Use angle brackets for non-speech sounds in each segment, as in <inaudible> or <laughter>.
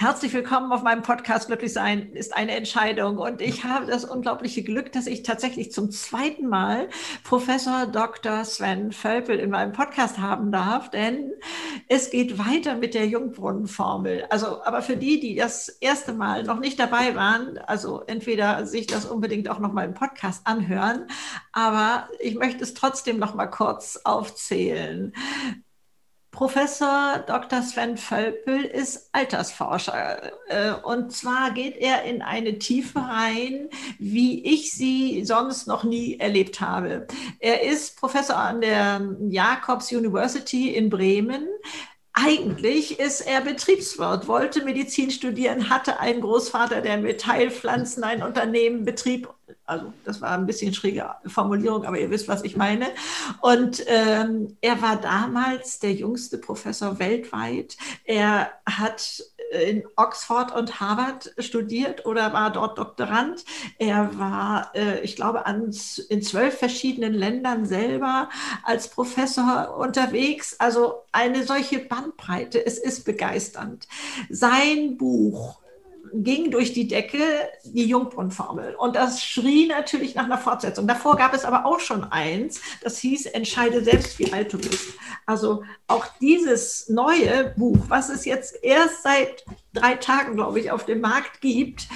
Herzlich willkommen auf meinem Podcast Glücklich sein ist eine Entscheidung. Und ich habe das unglaubliche Glück, dass ich tatsächlich zum zweiten Mal Professor Dr. Sven Völpel in meinem Podcast haben darf, denn es geht weiter mit der Jungbrunnenformel. Also, aber für die, die das erste Mal noch nicht dabei waren, also entweder sich das unbedingt auch noch mal im Podcast anhören, aber ich möchte es trotzdem noch mal kurz aufzählen. Professor Dr. Sven Völpel ist Altersforscher. Äh, und zwar geht er in eine Tiefe rein, wie ich sie sonst noch nie erlebt habe. Er ist Professor an der Jacobs University in Bremen. Eigentlich ist er Betriebswirt, wollte Medizin studieren, hatte einen Großvater, der mit Teilpflanzen ein Unternehmen betrieb also das war ein bisschen schräge Formulierung, aber ihr wisst, was ich meine. Und ähm, er war damals der jüngste Professor weltweit. Er hat in Oxford und Harvard studiert oder war dort Doktorand. Er war, äh, ich glaube, an, in zwölf verschiedenen Ländern selber als Professor unterwegs. Also eine solche Bandbreite. Es ist begeisternd. Sein Buch ging durch die Decke die Jungbrunnenformel. Und das schrie natürlich nach einer Fortsetzung. Davor gab es aber auch schon eins, das hieß Entscheide selbst, wie alt du bist. Also auch dieses neue Buch, was es jetzt erst seit drei Tagen, glaube ich, auf dem Markt gibt,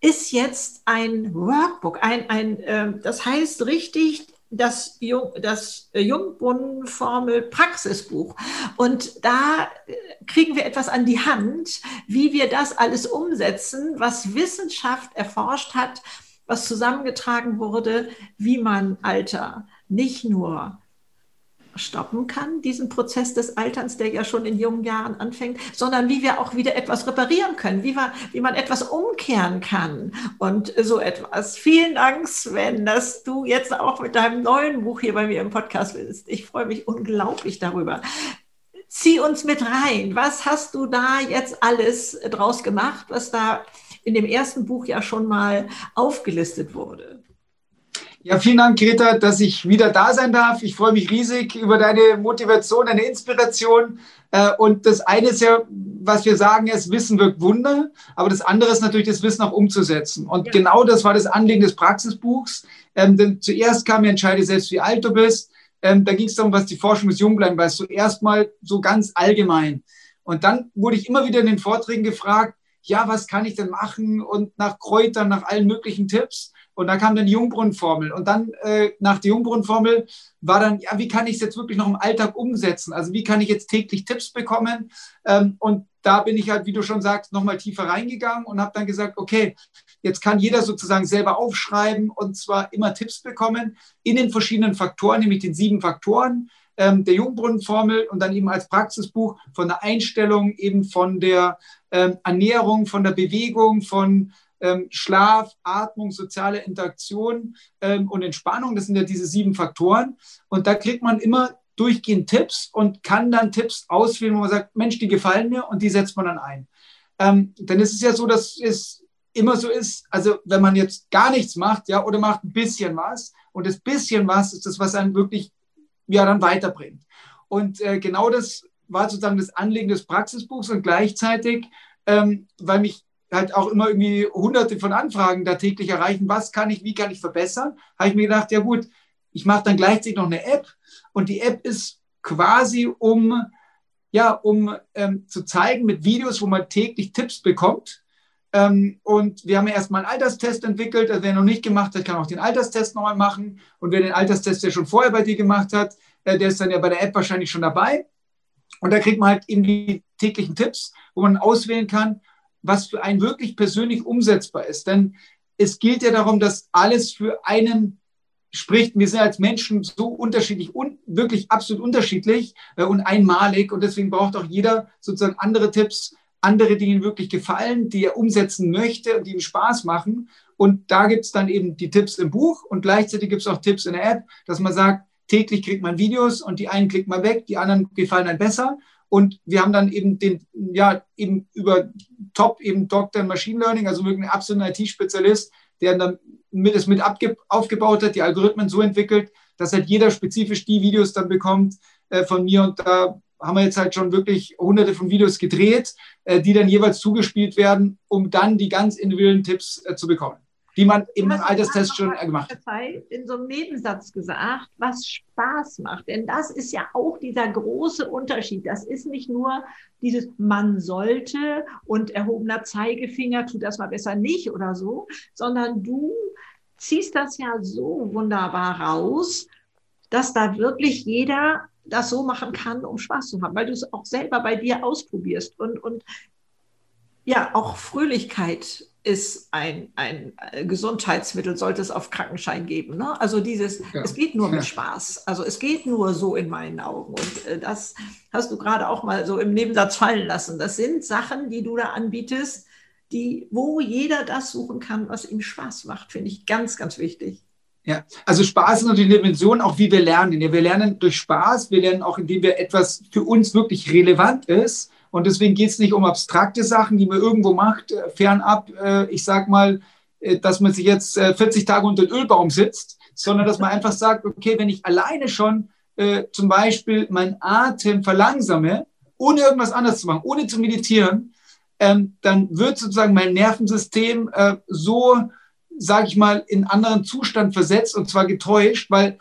ist jetzt ein Workbook, ein, ein äh, das heißt richtig das, Jung, das Jungbrunnenformel Praxisbuch. Und da äh, kriegen wir etwas an die Hand, wie wir das alles umsetzen, was Wissenschaft erforscht hat, was zusammengetragen wurde, wie man Alter nicht nur stoppen kann, diesen Prozess des Alterns, der ja schon in jungen Jahren anfängt, sondern wie wir auch wieder etwas reparieren können, wie, wir, wie man etwas umkehren kann und so etwas. Vielen Dank, Sven, dass du jetzt auch mit deinem neuen Buch hier bei mir im Podcast bist. Ich freue mich unglaublich darüber. Zieh uns mit rein. Was hast du da jetzt alles draus gemacht, was da in dem ersten Buch ja schon mal aufgelistet wurde? Ja, vielen Dank, Greta, dass ich wieder da sein darf. Ich freue mich riesig über deine Motivation, deine Inspiration. Äh, und das eine ist ja, was wir sagen, ist, Wissen wirkt Wunder. Aber das andere ist natürlich, das Wissen auch umzusetzen. Und ja. genau das war das Anliegen des Praxisbuchs. Ähm, denn zuerst kam mir Entscheide selbst, wie alt du bist. Ähm, da ging es darum, was die Forschung des Jungbleiben weißt. Zuerst mal so ganz allgemein. Und dann wurde ich immer wieder in den Vorträgen gefragt, ja, was kann ich denn machen? Und nach Kräutern, nach allen möglichen Tipps. Und dann kam dann die Jungbrunnenformel. Und dann äh, nach der Jungbrunnenformel war dann, ja, wie kann ich es jetzt wirklich noch im Alltag umsetzen? Also wie kann ich jetzt täglich Tipps bekommen? Ähm, und da bin ich halt, wie du schon sagst, nochmal tiefer reingegangen und habe dann gesagt, okay, jetzt kann jeder sozusagen selber aufschreiben und zwar immer Tipps bekommen in den verschiedenen Faktoren, nämlich den sieben Faktoren ähm, der Jungbrunnenformel und dann eben als Praxisbuch von der Einstellung, eben von der ähm, Ernährung, von der Bewegung, von ähm, Schlaf, Atmung, soziale Interaktion ähm, und Entspannung. Das sind ja diese sieben Faktoren. Und da kriegt man immer durchgehend Tipps und kann dann Tipps auswählen, wo man sagt, Mensch, die gefallen mir und die setzt man dann ein. Ähm, es ist ja so, dass es immer so ist, also wenn man jetzt gar nichts macht, ja, oder macht ein bisschen was und das bisschen was ist das, was einen wirklich, ja, dann weiterbringt. Und äh, genau das war sozusagen das Anliegen des Praxisbuchs und gleichzeitig, ähm, weil mich halt auch immer irgendwie hunderte von Anfragen da täglich erreichen, was kann ich, wie kann ich verbessern, habe ich mir gedacht, ja gut, ich mache dann gleichzeitig noch eine App und die App ist quasi um, ja, um ähm, zu zeigen mit Videos, wo man täglich Tipps bekommt. Ähm, und wir haben ja erstmal einen Alterstest entwickelt. Also wer noch nicht gemacht hat, kann auch den Alterstest nochmal machen. Und wer den Alterstest ja schon vorher bei dir gemacht hat, äh, der ist dann ja bei der App wahrscheinlich schon dabei. Und da kriegt man halt eben die täglichen Tipps, wo man auswählen kann, was für einen wirklich persönlich umsetzbar ist. Denn es gilt ja darum, dass alles für einen spricht. Wir sind als Menschen so unterschiedlich und wirklich absolut unterschiedlich äh, und einmalig. Und deswegen braucht auch jeder sozusagen andere Tipps, andere, die ihm wirklich gefallen, die er umsetzen möchte und die ihm Spaß machen. Und da gibt es dann eben die Tipps im Buch und gleichzeitig gibt es auch Tipps in der App, dass man sagt, täglich kriegt man Videos und die einen klickt man weg, die anderen gefallen einem besser. Und wir haben dann eben den, ja, eben über Top eben Dr. Machine Learning, also wirklich ein absoluter IT-Spezialist, der dann mit, es mit aufgebaut hat, die Algorithmen so entwickelt, dass halt jeder spezifisch die Videos dann bekommt äh, von mir. Und da haben wir jetzt halt schon wirklich hunderte von Videos gedreht, äh, die dann jeweils zugespielt werden, um dann die ganz individuellen Tipps äh, zu bekommen die man im Alterstest schon gemacht hat. In so einem Nebensatz gesagt, was Spaß macht. Denn das ist ja auch dieser große Unterschied. Das ist nicht nur dieses man sollte und erhobener Zeigefinger, tu das mal besser nicht oder so, sondern du ziehst das ja so wunderbar raus, dass da wirklich jeder das so machen kann, um Spaß zu haben, weil du es auch selber bei dir ausprobierst und, und ja, auch Fröhlichkeit ist ein, ein äh, Gesundheitsmittel, sollte es auf Krankenschein geben. Ne? Also dieses, ja. es geht nur mit Spaß. Also es geht nur so in meinen Augen. Und äh, das hast du gerade auch mal so im Nebensatz fallen lassen. Das sind Sachen, die du da anbietest, die, wo jeder das suchen kann, was ihm Spaß macht, finde ich ganz, ganz wichtig. Ja, also Spaß ist natürlich eine Dimension, auch wie wir lernen. Ja, wir lernen durch Spaß, wir lernen auch, indem wir etwas für uns wirklich relevant ist und deswegen geht es nicht um abstrakte Sachen, die man irgendwo macht, äh, fernab, äh, ich sag mal, äh, dass man sich jetzt 40 Tage unter den Ölbaum sitzt, sondern dass man einfach sagt, okay, wenn ich alleine schon zum Beispiel meinen Atem verlangsame, ohne irgendwas anderes zu machen, ohne zu meditieren, ähm, dann wird sozusagen mein Nervensystem so, sage ich mal, in anderen Zustand versetzt und zwar getäuscht, weil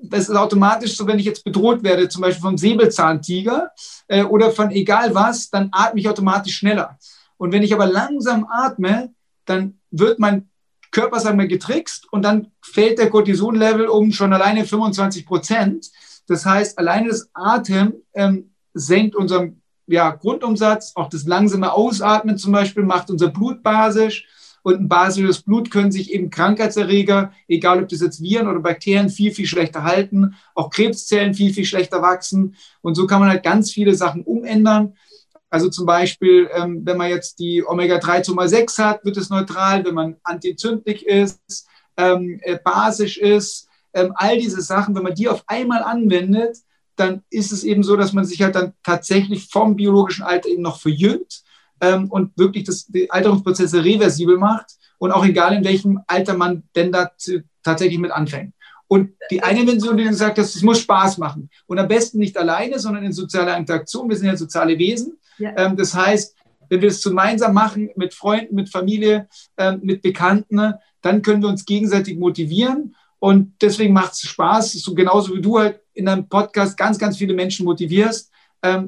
das ist automatisch so, wenn ich jetzt bedroht werde, zum Beispiel vom Säbelzahntiger äh, oder von egal was, dann atme ich automatisch schneller. Und wenn ich aber langsam atme, dann wird mein Körper, sagen wir, getrickst und dann fällt der Cortisonlevel um schon alleine 25 Prozent. Das heißt, alleine das Atem ähm, senkt unseren ja, Grundumsatz, auch das langsame Ausatmen zum Beispiel macht unser Blut basisch und ein basisches Blut können sich eben Krankheitserreger, egal ob das jetzt Viren oder Bakterien, viel, viel schlechter halten, auch Krebszellen viel, viel schlechter wachsen. Und so kann man halt ganz viele Sachen umändern. Also zum Beispiel, ähm, wenn man jetzt die Omega-3-6 hat, wird es neutral. Wenn man antientzündlich ist, ähm, äh, basisch ist, ähm, all diese Sachen, wenn man die auf einmal anwendet, dann ist es eben so, dass man sich halt dann tatsächlich vom biologischen Alter eben noch verjüngt ähm, und wirklich das, die Alterungsprozesse reversibel macht und auch egal in welchem Alter man denn da tatsächlich mit anfängt. Und die eine Dimension, die du gesagt hast, es muss Spaß machen. Und am besten nicht alleine, sondern in sozialer Interaktion. Wir sind ja soziale Wesen. Ja. Ähm, das heißt, wenn wir es gemeinsam machen, mit Freunden, mit Familie, ähm, mit Bekannten, dann können wir uns gegenseitig motivieren. Und deswegen macht es Spaß, so genauso wie du halt in deinem Podcast ganz, ganz viele Menschen motivierst,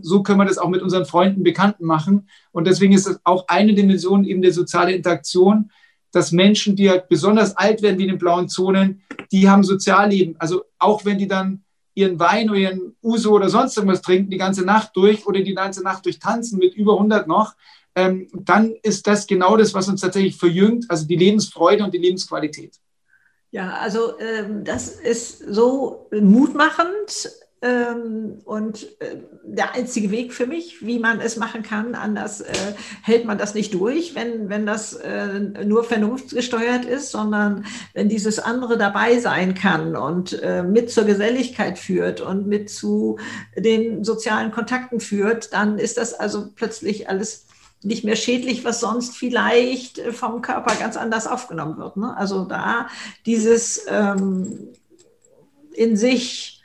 so können wir das auch mit unseren Freunden, Bekannten machen. Und deswegen ist das auch eine Dimension eben der soziale Interaktion, dass Menschen, die halt besonders alt werden wie in den blauen Zonen, die haben Sozialleben. Also auch wenn die dann ihren Wein oder ihren Uso oder sonst irgendwas trinken, die ganze Nacht durch oder die ganze Nacht durch tanzen mit über 100 noch, ähm, dann ist das genau das, was uns tatsächlich verjüngt, also die Lebensfreude und die Lebensqualität. Ja, also ähm, das ist so mutmachend, ähm, und äh, der einzige Weg für mich, wie man es machen kann, anders äh, hält man das nicht durch, wenn, wenn das äh, nur vernunftgesteuert ist, sondern wenn dieses andere dabei sein kann und mit zur Geselligkeit führt und mit zu den sozialen Kontakten führt, dann ist das also plötzlich alles nicht mehr schädlich, was sonst vielleicht vom Körper ganz anders aufgenommen wird. Ne? Also da dieses ähm, in sich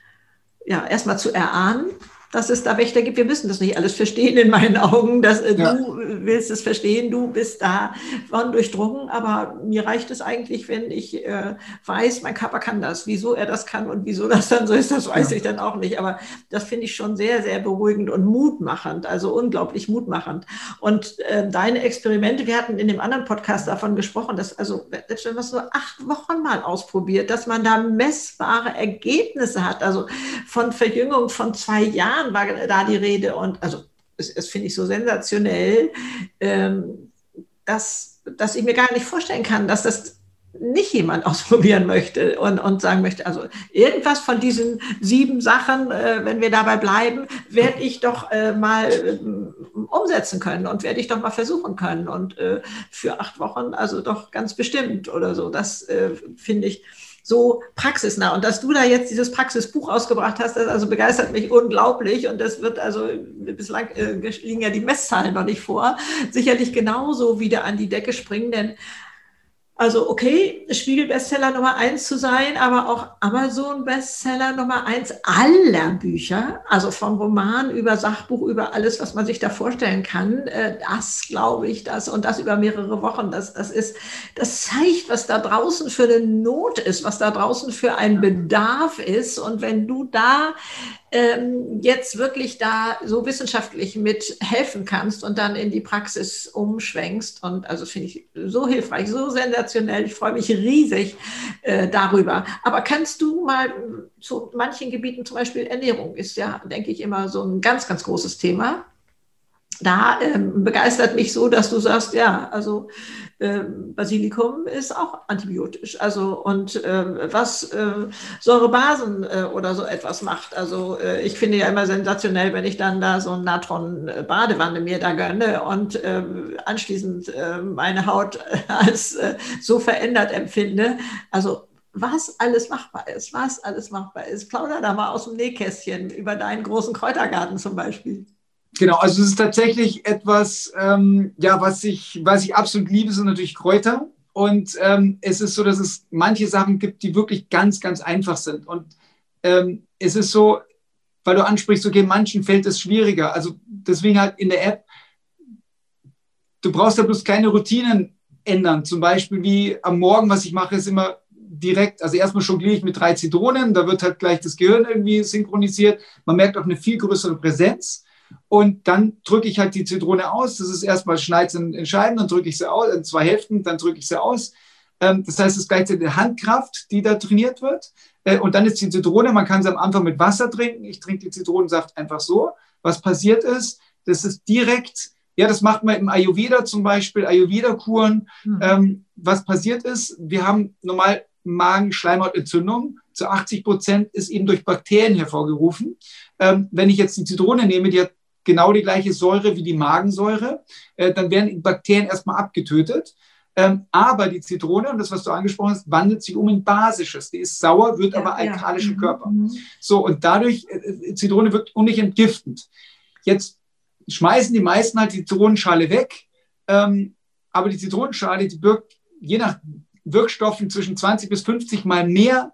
ja, erstmal zu erahnen, dass es da Wächter gibt. Wir müssen das nicht alles verstehen in meinen Augen. Dass, äh, ja. Du willst es verstehen, du bist davon durchdrungen, aber mir reicht es eigentlich, wenn ich äh, weiß, mein Körper kann das. Wieso er das kann und wieso das dann so ist, das weiß ja. ich dann auch nicht. Aber das finde ich schon sehr, sehr beruhigend und mutmachend, also unglaublich mutmachend. Und äh, deine Experimente, wir hatten in dem anderen Podcast davon gesprochen, dass also selbst wenn man es nur acht Wochen mal ausprobiert, dass man da messbare Ergebnisse hat, also von Verjüngung von zwei Jahren Jahren war da die Rede und also das, das finde ich so sensationell, ähm, dass, dass ich mir gar nicht vorstellen kann, dass das nicht jemand <laughs> ausprobieren möchte und, und sagen möchte, also irgendwas von diesen sieben Sachen, äh, wenn wir dabei bleiben, werde ich doch äh, mal äh, umsetzen können und werde ich doch mal versuchen können. Und äh, für acht Wochen, also doch ganz bestimmt oder so. Das äh, finde ich so praxisnah. Und dass du da jetzt dieses Praxisbuch ausgebracht hast, das also begeistert mich unglaublich. Und das wird also, bislang äh, liegen ja die Messzahlen noch nicht vor, sicherlich genauso wieder an die Decke springen, denn Also okay, Spiegel-Bestseller Nummer eins zu sein, aber auch Amazon-Bestseller Nummer eins aller Bücher, also vom Roman über Sachbuch, über alles, was man sich da vorstellen kann. Äh, das glaube ich, das und das über mehrere Wochen. Das, das ist, das zeigt, was da draußen für eine Not ist, was da draußen für ein Bedarf ist. Und wenn du da ähm, jetzt wirklich da so wissenschaftlich mit helfen kannst und dann in die Praxis umschwenkst. Und also finde ich so hilfreich, so sensationell. Ich freue mich riesig äh, darüber. Aber kannst du mal zu manchen Gebieten, zum Beispiel Ernährung ist ja, denke ich, immer so ein ganz, ganz großes Thema. Da ähm, begeistert mich so, dass du sagst, ja, also ähm, Basilikum ist auch antibiotisch. Also und äh, was äh, Säurebasen äh, oder so etwas macht. Also äh, ich finde ja immer sensationell, wenn ich dann da so ein Natron-Badewanne mir da gönne und ähm, anschließend äh, meine Haut <laughs> als äh, so verändert empfinde. Also was alles machbar ist, was alles machbar ist. Plauder da mal aus dem Nähkästchen über deinen großen Kräutergarten zum Beispiel. Genau, also es ist tatsächlich etwas, ähm, ja, was ich, was ich absolut liebe, sind natürlich Kräuter. Und ähm, es ist so, dass es manche Sachen gibt, die wirklich ganz, ganz einfach sind. Und ähm, es ist so, weil du ansprichst, okay, manchen fällt es schwieriger. Also deswegen halt in der App, du brauchst da bloß keine Routinen ändern. Zum Beispiel wie am Morgen, was ich mache, ist immer direkt, also erstmal jongliere ich mit drei Zitronen, da wird halt gleich das Gehirn irgendwie synchronisiert. Man merkt auch eine viel größere Präsenz. Und dann drücke ich halt die Zitrone aus. Das ist erstmal schneid in, in Scheiben, dann drücke ich sie aus, in zwei Hälften, dann drücke ich sie aus. Ähm, das heißt, es ist gleichzeitig die Handkraft, die da trainiert wird. Äh, und dann ist die Zitrone, man kann sie am Anfang mit Wasser trinken. Ich trinke die Zitronensaft einfach so. Was passiert ist, das ist direkt, ja, das macht man im Ayurveda zum Beispiel, Ayurveda-Kuren. Mhm. Ähm, was passiert ist, wir haben normal Magen-Schleimhautentzündung. Zu 80 Prozent ist eben durch Bakterien hervorgerufen. Ähm, wenn ich jetzt die Zitrone nehme, die hat genau die gleiche Säure wie die Magensäure, äh, dann werden die Bakterien erstmal abgetötet. Ähm, aber die Zitrone, und das, was du angesprochen hast, wandelt sich um in basisches. Die ist sauer, wird ja, aber alkalisch im ja. Körper. Mhm. So, und dadurch, äh, äh, Zitrone wirkt unheimlich entgiftend. Jetzt schmeißen die meisten halt die Zitronenschale weg, ähm, aber die Zitronenschale, die birgt je nach Wirkstoffen zwischen 20 bis 50 mal mehr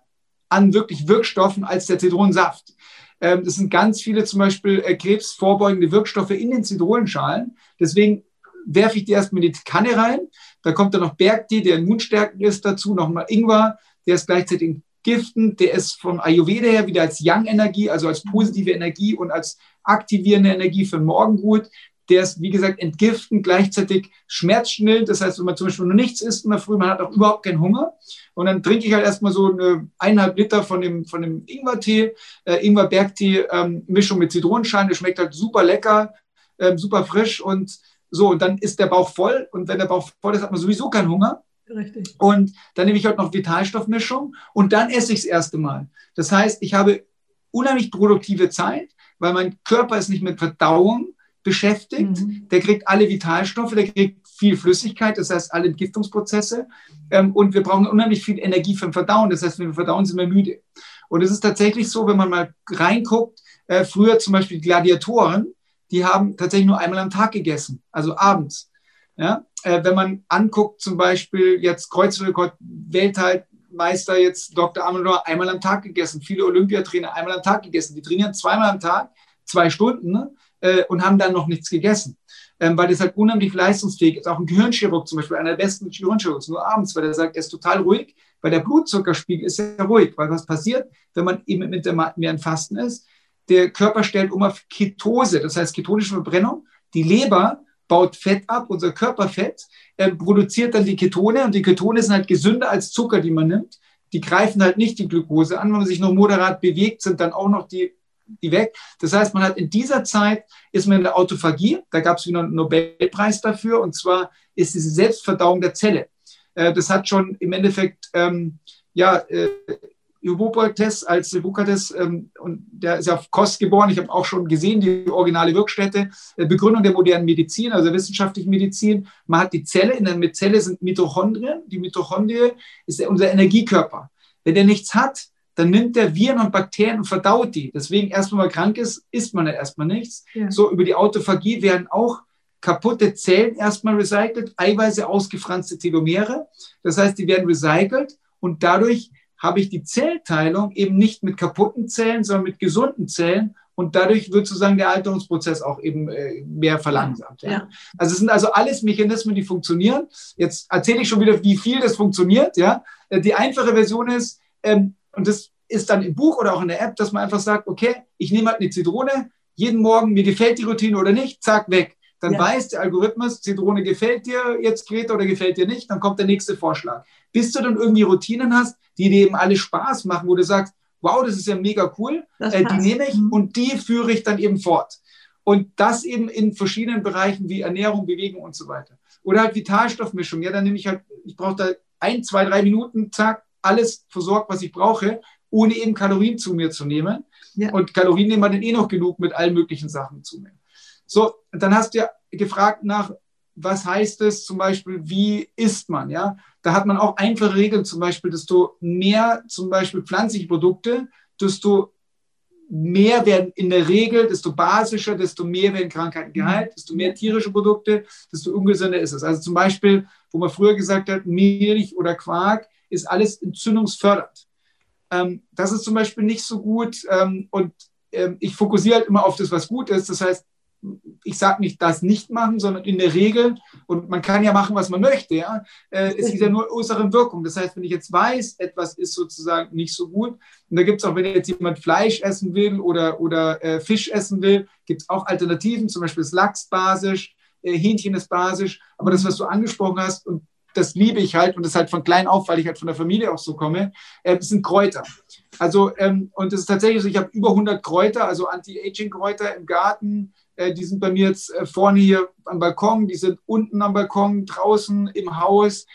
an wirklich Wirkstoffen als der Zitronensaft. Ähm, das sind ganz viele zum Beispiel äh, krebsvorbeugende Wirkstoffe in den Zitronenschalen. Deswegen werfe ich die erstmal in die Kanne rein. Da kommt dann noch Bergtee, der immunstärkend ist, dazu nochmal Ingwer, der ist gleichzeitig giftend, der ist vom Ayurveda her wieder als Yang-Energie, also als positive Energie und als aktivierende Energie für Morgen gut der ist, wie gesagt, entgiftend, gleichzeitig schmerzstillend. Das heißt, wenn man zum Beispiel nur nichts isst in der Früh, man hat auch überhaupt keinen Hunger. Und dann trinke ich halt erstmal so eine eineinhalb Liter von dem, von dem Ingwertee, äh, Ingwer-Bergtee, ähm, Mischung mit Zitronenschein. Der schmeckt halt super lecker, äh, super frisch und so. Und dann ist der Bauch voll. Und wenn der Bauch voll ist, hat man sowieso keinen Hunger. Richtig. Und dann nehme ich halt noch Vitalstoffmischung und dann esse ich das erste Mal. Das heißt, ich habe unheimlich produktive Zeit, weil mein Körper ist nicht mit Verdauung, beschäftigt. Mhm. Der kriegt alle Vitalstoffe, der kriegt viel Flüssigkeit, das heißt alle Entgiftungsprozesse. Ähm, und wir brauchen unheimlich viel Energie für Verdauen. Das heißt, wenn wir verdauen, sind wir müde. Und es ist tatsächlich so, wenn man mal reinguckt, äh, früher zum Beispiel Gladiatoren, die haben tatsächlich nur einmal am Tag gegessen, also abends. Ja? Äh, wenn man anguckt, zum Beispiel jetzt Kreuzrekord, Weltmeister, jetzt Dr. Amador, einmal am Tag gegessen. Viele Olympiatrainer einmal am Tag gegessen. Die trainieren zweimal am Tag, zwei Stunden. Ne? äh, und haben dann noch nichts gegessen. Ähm, weil das halt unheimlich leistungsfähig ist. Auch ein Gehirnchirurg zum Beispiel, einer der besten Gehirnchirurgs, nur abends, weil er sagt, er ist total ruhig, weil der Blutzuckerspiegel ist ja ruhig. Weil was passiert, wenn man eben mit dem intermittierenden Fasten ist? Der Körper stellt um auf Ketose, das heißt ketonische Verbrennung. Die Leber baut Fett ab, unser Körperfett, äh, produziert dann die Ketone und die Ketone sind halt gesünder als Zucker, die man nimmt. Die greifen halt nicht die Glucose an. Wenn man sich noch moderat bewegt, sind dann auch noch die die weg. Das heißt, man hat in dieser Zeit, ist man in der Autophagie, da gab es wieder einen Nobelpreis dafür, und zwar ist diese Selbstverdauung der Zelle. Äh, das hat schon im Endeffekt, ähm, ja, äh, als Hippokrates, ähm, und der ist ja auf Kost geboren, ich habe auch schon gesehen, die originale Wirkstätte, äh, Begründung der modernen Medizin, also der wissenschaftlichen Medizin. Man hat die Zelle, in der Zelle sind Mitochondrien, die Mitochondrie ist unser Energiekörper. Wenn der nichts hat, dann nimmt der Viren und Bakterien und verdaut die. Deswegen erst wenn man krank ist, isst man ja erstmal nichts. Ja. So über die Autophagie werden auch kaputte Zellen erstmal recycelt, Eiweiße ausgefranste Telomere. Das heißt, die werden recycelt und dadurch habe ich die Zellteilung eben nicht mit kaputten Zellen, sondern mit gesunden Zellen. Und dadurch wird sozusagen der Alterungsprozess auch eben äh, mehr verlangsamt. Ja. Ja. Also es sind also alles Mechanismen, die funktionieren. Jetzt erzähle ich schon wieder, wie viel das funktioniert. Ja. Äh, die einfache Version ist, ähm, und das ist dann im Buch oder auch in der App, dass man einfach sagt, okay, ich nehme halt eine Zitrone, jeden Morgen, mir gefällt die Routine oder nicht, zack, weg. Dann ja. weiß der Algorithmus, Zitrone gefällt dir jetzt, Greta, oder gefällt dir nicht, dann kommt der nächste Vorschlag. Bis du dann irgendwie Routinen hast, die dir eben alle Spaß machen, wo du sagst, wow, das ist ja mega cool, äh, die nehme ich mhm. und die führe ich dann eben fort. Und das eben in verschiedenen Bereichen wie Ernährung, Bewegung und so weiter. Oder halt Vitalstoffmischung. Ja, dann nehme ich halt, ich brauche da ein, zwei, drei Minuten, zack, alles versorgt, was ich brauche, ohne eben Kalorien zu mir zu nehmen. Ja. Und Kalorien nehmen wir dann eh noch genug mit allen möglichen Sachen zu mir. So, dann hast du ja gefragt nach, was heißt es zum Beispiel, wie isst man, ja? Da hat man auch einfache Regeln, zum Beispiel, desto mehr zum Beispiel pflanzliche Produkte, desto mehr werden in der Regel, desto basischer, desto mehr werden Krankheiten geheilt, desto mehr tierische Produkte, desto ungesünder ist es. Also zum Beispiel, wo man früher gesagt hat, Milch oder Quark ist alles entzündungsfördernd. Ähm, das ist zum Beispiel nicht so gut ähm, und ähm, ich fokussiere halt immer auf das, was gut ist. Das heißt, ich sage nicht das nicht machen, sondern in der Regel, und man kann ja machen, was man möchte, ja, äh, es ist ja nur und Wirkung. Das heißt, wenn ich jetzt weiß, etwas ist sozusagen nicht so gut, und da gibt es auch, wenn jetzt jemand Fleisch essen will oder, oder äh, Fisch essen will, gibt es auch Alternativen, zum Beispiel ist Lachs basisch, äh, Hähnchen ist basisch, aber das, was du angesprochen hast, und das liebe ich halt und das halt von klein auf, weil ich halt von der Familie auch so komme, äh, sind Kräuter. Also, ähm, und es ist tatsächlich so, ich habe über 100 Kräuter, also Anti-Aging-Kräuter im Garten, äh, die sind bei mir jetzt äh, vorne hier am Balkon, die sind unten am Balkon, draußen im Haus.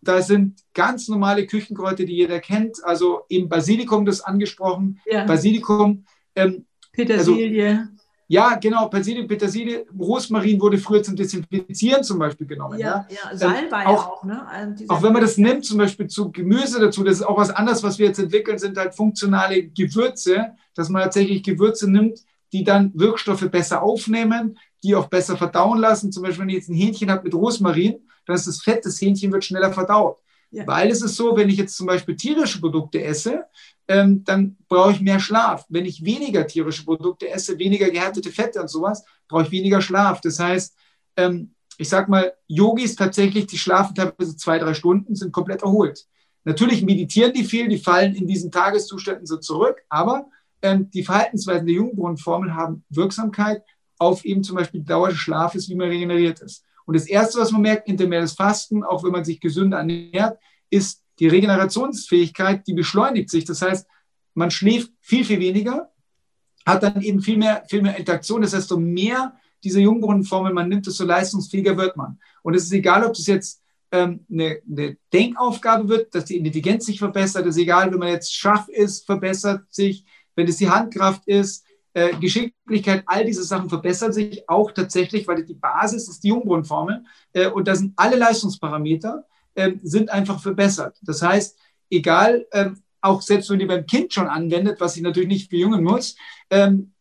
Da sind ganz normale Küchenkräuter, die jeder kennt. Also im Basilikum, das angesprochen. Ja. Basilikum. Ähm, Petersilie. Also, ja, genau, Petersilie, Petersilie, Rosmarin wurde früher zum Desinfizieren zum Beispiel genommen. Ja, ja. ja Salbei ähm, auch, auch, ne? Also auch wenn man das nimmt, zum Beispiel zu Gemüse dazu, das ist auch was anderes, was wir jetzt entwickeln, sind halt funktionale Gewürze, dass man tatsächlich Gewürze nimmt, die dann Wirkstoffe besser aufnehmen, die auch besser verdauen lassen. Zum Beispiel, wenn ich jetzt ein Hähnchen habe mit Rosmarin, dann ist das Fett des Hähnchen wird schneller verdaut. Ja. Weil es ist so, wenn ich jetzt zum Beispiel tierische Produkte esse, ähm, dann brauche ich mehr Schlaf. Wenn ich weniger tierische Produkte esse, weniger gehärtete Fette und sowas, brauche ich weniger Schlaf. Das heißt, ähm, ich sage mal, Yogis tatsächlich, die schlafen teilweise zwei, drei Stunden, sind komplett erholt. Natürlich meditieren die viel, die fallen in diesen Tageszuständen so zurück, aber ähm, die Verhaltensweisen der Jungbrunnenformel haben Wirksamkeit auf eben zum Beispiel die Dauer des Schlafes, wie man regeneriert ist. Und das Erste, was man merkt, intermittierendes Fasten, auch wenn man sich gesünder ernährt, ist die Regenerationsfähigkeit, die beschleunigt sich. Das heißt, man schläft viel, viel weniger, hat dann eben viel mehr, viel mehr Interaktion. Das heißt, so mehr diese Jungbrunnenformel man nimmt, desto leistungsfähiger wird man. Und es ist egal, ob das jetzt ähm, eine, eine, Denkaufgabe wird, dass die Intelligenz sich verbessert. Es ist egal, wenn man jetzt Schach ist, verbessert sich wenn es die Handkraft ist, äh, Geschicklichkeit, all diese Sachen verbessern sich auch tatsächlich, weil die Basis ist die Jungbrunnenformel äh, und da sind alle Leistungsparameter sind einfach verbessert. Das heißt, egal, ähm, auch selbst wenn die beim Kind schon anwendet, was ich natürlich nicht verjüngen muss, ähm,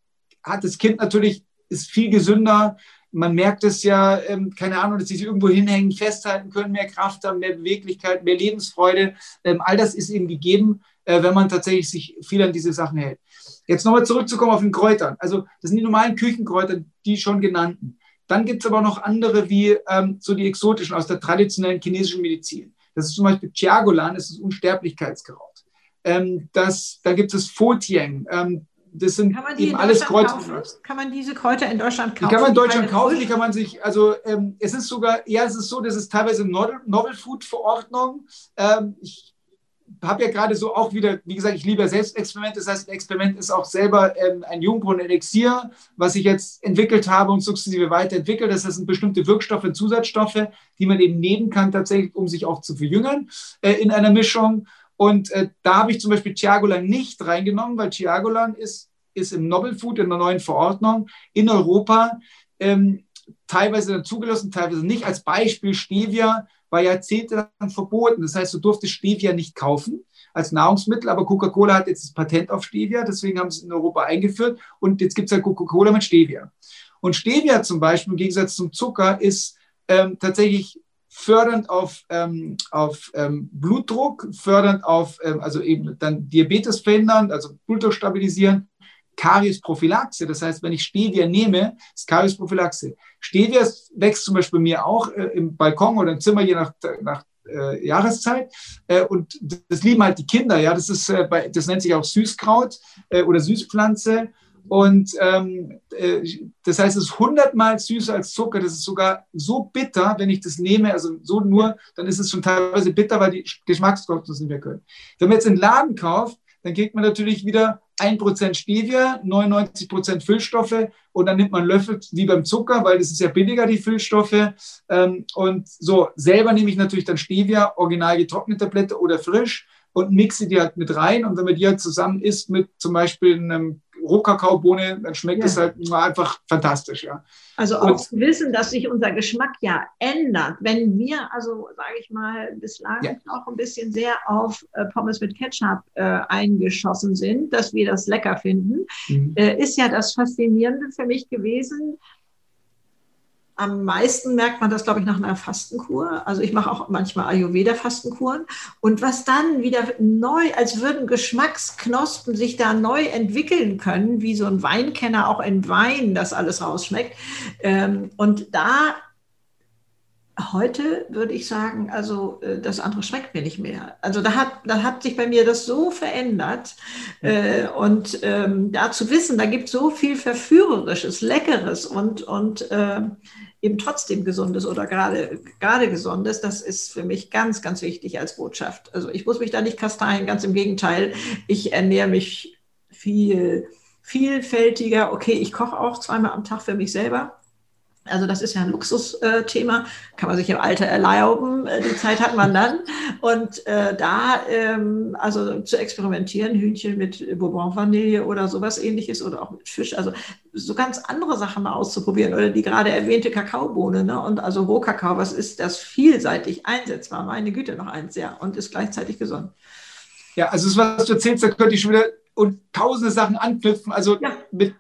hat das Kind natürlich, ist viel gesünder, man merkt es ja, ähm, keine Ahnung, dass sie sich irgendwo hinhängen, festhalten können, mehr Kraft haben, mehr Beweglichkeit, mehr Lebensfreude. Ähm, all das ist eben gegeben, äh, wenn man tatsächlich sich viel an diese Sachen hält. Jetzt nochmal zurückzukommen auf den Kräutern. Also das sind die normalen Küchenkräuter, die schon genannten. Dann gibt es aber noch andere wie ähm, so die exotischen aus der traditionellen chinesischen Medizin. Das ist zum Beispiel Chiagolan, das ist Unsterblichkeitskraut. Ähm, das, da gibt es Fotieng. Ähm, das sind eben alles Kräuter. Kann man diese Kräuter in Deutschland kaufen? Die kann man in Deutschland kaufen, die kann man sich, also ähm, es ist sogar, ja, es ist so, das ist teilweise Novel, Novel Food Verordnung. Ähm, ich habe ja gerade so auch wieder, wie gesagt, ich liebe Selbstexperimente. Das heißt, ein Experiment ist auch selber ähm, ein Jungbrunnen-Elixier, was ich jetzt entwickelt habe und sukzessive weiterentwickelt. Das sind bestimmte Wirkstoffe Zusatzstoffe, die man eben nehmen kann, tatsächlich, um sich auch zu verjüngern äh, in einer Mischung. Und äh, da habe ich zum Beispiel Chiagolan nicht reingenommen, weil Chiagolan ist, ist im Novel Food, in der neuen Verordnung in Europa ähm, teilweise zugelassen, teilweise nicht. Als Beispiel Stevia war jahrzehntelang verboten. Das heißt, du durftest Stevia nicht kaufen. als Nahrungsmittel, aber Coca-Cola hat jetzt das Patent auf Stevia, deswegen haben sie es in Europa eingeführt und jetzt gibt es halt Coca-Cola mit Stevia. Und Stevia zum Beispiel im Gegensatz zum Zucker ist ähm, tatsächlich fördernd auf, ähm, auf ähm, Blutdruck, fördernd auf, ähm, also eben dann Diabetes verhindern, also Blutdruck stabilisieren, Kariusprophylaxe. Das heißt, wenn ich Stevia nehme, ist Kariusprophylaxe. Stevia wächst zum Beispiel bei mir auch äh, im Balkon oder im Zimmer, je nach, nach äh, Jahreszeit. Äh, und das lieben halt die Kinder. Ja, das ist, äh, bei, das nennt sich auch Süßkraut äh, oder Süßpflanze. Und ähm, äh, das heißt, es ist hundertmal süßer als Zucker. Das ist sogar so bitter, wenn ich das nehme, also so nur, dann ist es schon teilweise bitter, weil die Geschmackskräfte das nicht mehr können. Wenn man jetzt einen Laden kauft, dann kriegt man natürlich wieder 1% Stevia, 99% Füllstoffe und dann nimmt man Löffel wie beim Zucker, weil das ist ja billiger, die Füllstoffe. Ähm, und so, selber nehme ich natürlich dann Stevia, original getrocknete Blätter oder frisch und mixe die halt mit rein. Und wenn man die halt zusammen isst mit zum Beispiel einem Rohkakaobohne, dann schmeckt es halt einfach fantastisch. Ja. Also auch zu wissen, dass sich unser Geschmack ja ändert. Wenn wir, also sage ich mal, bislang ja. auch ein bisschen sehr auf äh, Pommes mit Ketchup äh, eingeschossen sind, dass wir das lecker finden, mhm. äh, ist ja das Faszinierende für mich gewesen, am meisten merkt man das, glaube ich, nach einer Fastenkur. Also ich mache auch manchmal Ayurveda-Fastenkuren. Und was dann wieder neu, als würden Geschmacksknospen sich da neu entwickeln können, wie so ein Weinkenner auch in Wein das alles rausschmeckt. Ähm, und da heute würde ich sagen, also äh, das andere schmeckt mir nicht mehr. Also da hat, da hat sich bei mir das so verändert. Äh, und ähm, da zu wissen, da gibt es so viel Verführerisches, Leckeres und, und äh, eben trotzdem gesundes oder gerade, gerade gesundes, das ist für mich ganz, ganz wichtig als Botschaft. Also ich muss mich da nicht kasteien, ganz im Gegenteil. Ich ernähre mich viel vielfältiger. Okay, ich koche auch zweimal am Tag für mich selber. Also das ist ja ein Luxusthema, kann man sich im Alter erlauben. Äh, die Zeit hat man dann. Und äh, da ähm, also zu experimentieren, Hühnchen mit Bourbon-Vanille oder sowas ähnliches oder auch mit Fisch, also so ganz andere Sachen mal auszuprobieren. Oder die gerade erwähnte Kakaobohne ne? und also Rohkakao, was ist das vielseitig einsetzbar? Meine Güte, noch eins, ja, und ist gleichzeitig gesund. Ja, also das, was du erzählst, da könnte ich schon wieder und tausende Sachen anknüpfen. Also ja. mit,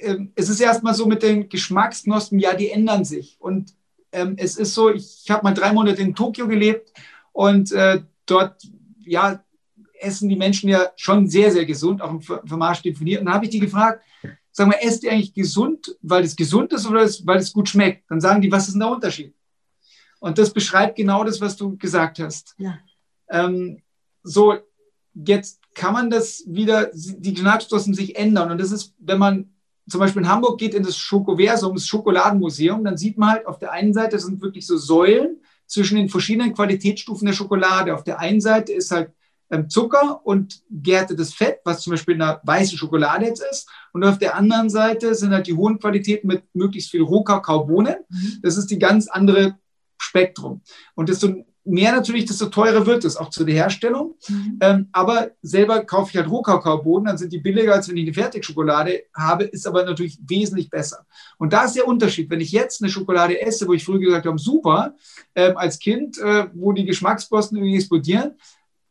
ähm, es ist erstmal so mit den Geschmacksknospen, ja, die ändern sich. Und ähm, es ist so, ich, ich habe mal drei Monate in Tokio gelebt und äh, dort, ja, essen die Menschen ja schon sehr, sehr gesund, auch im Vermarsch definiert. Und da habe ich die gefragt, sag mal, esst ihr eigentlich gesund, weil es gesund ist oder weil es gut schmeckt? Dann sagen die, was ist denn der Unterschied? Und das beschreibt genau das, was du gesagt hast. Ja. Ähm, so, jetzt kann man das wieder, die Geschmacksstoffen sich ändern. Und das ist, wenn man zum Beispiel in Hamburg geht in das Schokoversum, das Schokoladenmuseum, dann sieht man halt auf der einen Seite sind wirklich so Säulen zwischen den verschiedenen Qualitätsstufen der Schokolade. Auf der einen Seite ist halt ähm, Zucker und gärtetes Fett, was zum Beispiel in der weißen Schokolade jetzt ist. Und auf der anderen Seite sind halt die hohen Qualitäten mit möglichst viel Rohkakaobohnen. Mhm. Das ist die ganz andere Spektrum. Und desto mehr natürlich, desto teurer wird es, auch zu der Herstellung. Mhm. Ähm, aber selber kaufe ich halt Rohkakaobohnen, dann sind die billiger, als wenn ich eine Fertigschokolade habe, ist aber natürlich wesentlich besser. Und da ist der Unterschied. Wenn ich jetzt eine Schokolade esse, wo ich früher gesagt habe, super, ähm, als Kind, äh, wo die Geschmacksposten irgendwie explodieren,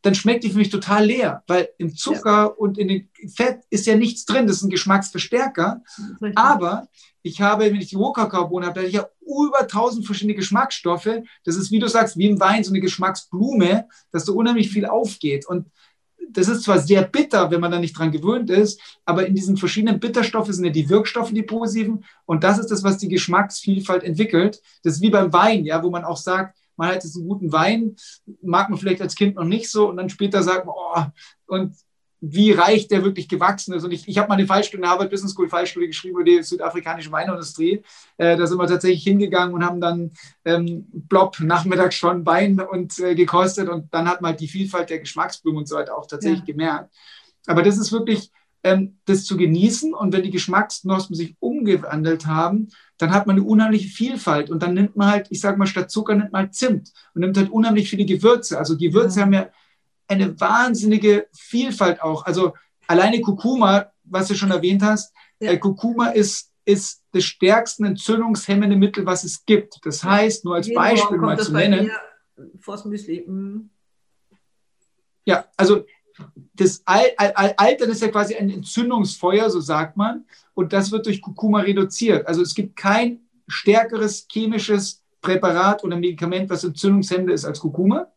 dann schmeckt die für mich total leer, weil im Zucker ja. und in dem Fett ist ja nichts drin, das ist ein Geschmacksverstärker. Aber ich habe, wenn ich die Rohkakaobohnen habe, da habe ich ja über tausend verschiedene Geschmacksstoffe. Das ist, wie du sagst, wie im Wein so eine Geschmacksblume, dass so unheimlich viel aufgeht. Und das ist zwar sehr bitter, wenn man da nicht dran gewöhnt ist, aber in diesen verschiedenen Bitterstoffen sind ja die Wirkstoffe die positiven. Und das ist das, was die Geschmacksvielfalt entwickelt. Das ist wie beim Wein, ja, wo man auch sagt, man hat jetzt einen guten Wein, mag man vielleicht als Kind noch nicht so und dann später sagt man, oh, und wie reich der wirklich gewachsen ist. Und ich, ich habe mal eine Fallstudie, eine Harvard Business School Fallstudie geschrieben über die südafrikanische Weinindustrie. Äh, da sind wir tatsächlich hingegangen und haben dann ähm, Blob nachmittags schon Wein und äh, gekostet und dann hat man halt die Vielfalt der Geschmacksblumen und so weiter auch tatsächlich ja. gemerkt. Aber das ist wirklich ähm, das zu genießen und wenn die Geschmacksknospen sich umgewandelt haben, dann hat man eine unheimliche Vielfalt und dann nimmt man halt, ich sage mal, statt Zucker nimmt man halt Zimt und nimmt halt unheimlich viele Gewürze. Also Gewürze ja. haben ja eine wahnsinnige Vielfalt auch. Also alleine Kurkuma, was du schon erwähnt hast, ja. äh, Kurkuma ist, ist das stärkste entzündungshemmende Mittel, was es gibt. Das heißt, nur als Jeden Beispiel mal zu nennen. Vors Müsli. Mm. Ja, also das Altern ist ja quasi ein Entzündungsfeuer, so sagt man, und das wird durch Kurkuma reduziert. Also es gibt kein stärkeres chemisches Präparat oder Medikament, was entzündungshemmender ist als Kurkuma.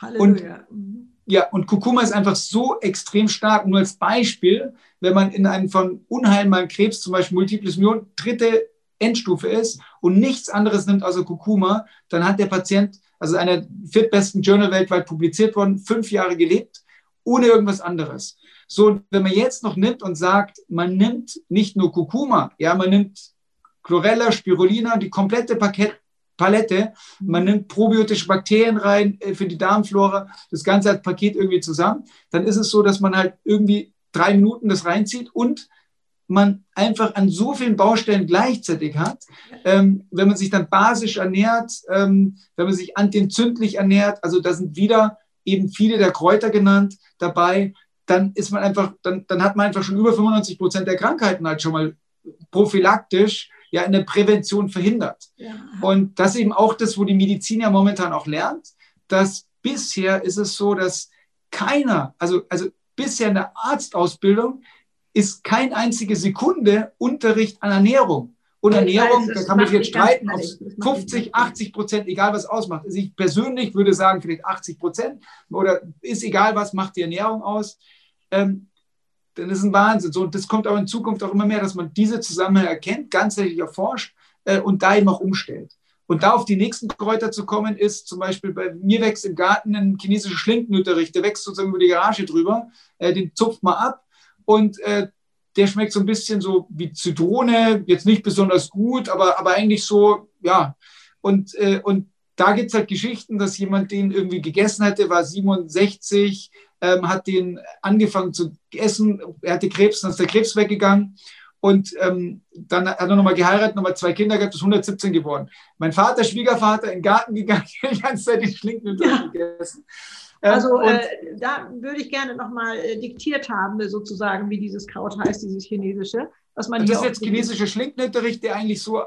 Halleluja. Und, ja, und Kurkuma ist einfach so extrem stark. Nur als Beispiel, wenn man in einem von unheilbaren Krebs, zum Beispiel Multiples Myelom, dritte Endstufe ist und nichts anderes nimmt außer Kurkuma, dann hat der Patient, also einer viertbesten Journal weltweit publiziert worden, fünf Jahre gelebt, ohne irgendwas anderes. So, wenn man jetzt noch nimmt und sagt, man nimmt nicht nur Kurkuma, ja, man nimmt Chlorella, Spirulina, die komplette Paket, Palette. Man nimmt probiotische Bakterien rein äh, für die Darmflora, das Ganze als Paket irgendwie zusammen. Dann ist es so, dass man halt irgendwie drei Minuten das reinzieht und man einfach an so vielen Baustellen gleichzeitig hat. Ähm, wenn man sich dann basisch ernährt, ähm, wenn man sich antientzündlich ernährt, also da sind wieder eben viele der Kräuter genannt dabei, dann ist man einfach, dann, dann hat man einfach schon über 95 Prozent der Krankheiten halt schon mal prophylaktisch ja in der Prävention verhindert. Ja. Und das ist eben auch das, wo die Medizin ja momentan auch lernt, dass bisher ist es so, dass keiner, also, also bisher in der Arztausbildung ist kein einzige Sekunde Unterricht an Ernährung. Und Ernährung, da kann man sich jetzt streiten, ob 50, 80 Prozent, egal was ausmacht. Also ich persönlich würde sagen, vielleicht 80 Prozent oder ist egal was, macht die Ernährung aus. Ähm, dann ist ein Wahnsinn. So, und das kommt auch in Zukunft auch immer mehr, dass man diese Zusammenhänge erkennt, ganzheitlich erforscht äh, und da eben auch umstellt. Und da auf die nächsten Kräuter zu kommen, ist zum Beispiel bei mir wächst im Garten ein chinesischer Schlinkenütterich, der wächst sozusagen über die Garage drüber, äh, den zupft man ab und äh, der schmeckt so ein bisschen so wie Zitrone, jetzt nicht besonders gut, aber, aber eigentlich so, ja. Und, äh, und da gibt es halt Geschichten, dass jemand den irgendwie gegessen hatte, war 67, ähm, hat den angefangen zu essen, er hatte Krebs, dann ist der Krebs weggegangen. Und ähm, dann hat er nochmal geheiratet, nochmal zwei Kinder gehabt, ist 117 geworden. Mein Vater, Schwiegervater, in den Garten gegangen, <laughs> die ganze Zeit die Schlinken ja. gegessen. Ähm, also äh, da würde ich gerne nochmal äh, diktiert haben, sozusagen, wie dieses Kraut heißt, dieses chinesische. Was man das ist jetzt chinesische Schlingnötterich, der eigentlich so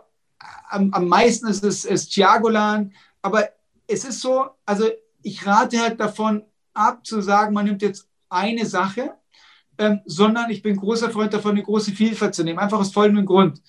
am, am meisten ist, ist, ist Chiagolan. Aber es ist so, also ich rate halt davon, ab zu sagen, man nimmt jetzt eine Sache, ähm, sondern ich bin großer Freund davon, eine große Vielfalt zu nehmen. Einfach aus folgendem Grund.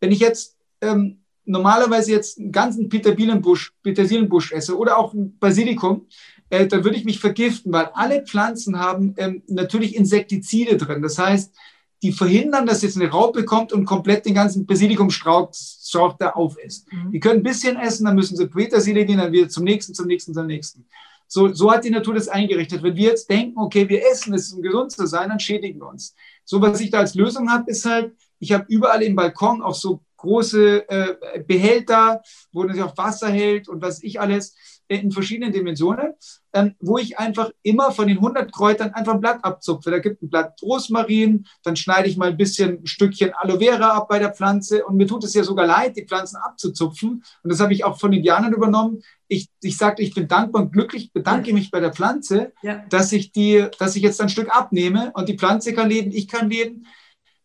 Wenn ich jetzt ähm, normalerweise jetzt einen ganzen Petersilienbusch, Petersilienbusch esse oder auch ein Basilikum, äh, dann würde ich mich vergiften, weil alle Pflanzen haben ähm, natürlich Insektizide drin. Das heißt, die verhindern, dass jetzt eine Raupe kommt und komplett den ganzen Basilikumstrauch da aufisst. Mhm. Die können ein bisschen essen, dann müssen sie Petersilie gehen, dann wieder zum nächsten, zum nächsten, zum nächsten. So, so hat die Natur das eingerichtet. Wenn wir jetzt denken, okay, wir essen es, um gesund zu sein, dann schädigen wir uns. So, was ich da als Lösung habe, ist halt, ich habe überall im Balkon auch so große äh, Behälter, wo man sich auch Wasser hält und was ich alles in verschiedenen Dimensionen, ähm, wo ich einfach immer von den 100 Kräutern einfach ein Blatt abzupfe. Da gibt ein Blatt Rosmarin, dann schneide ich mal ein bisschen ein Stückchen Aloe Vera ab bei der Pflanze und mir tut es ja sogar leid, die Pflanzen abzuzupfen. Und das habe ich auch von Indianern übernommen. Ich, ich sagte, ich bin dankbar und glücklich, bedanke ja. mich bei der Pflanze, ja. dass ich die, dass ich jetzt ein Stück abnehme und die Pflanze kann leben, ich kann leben.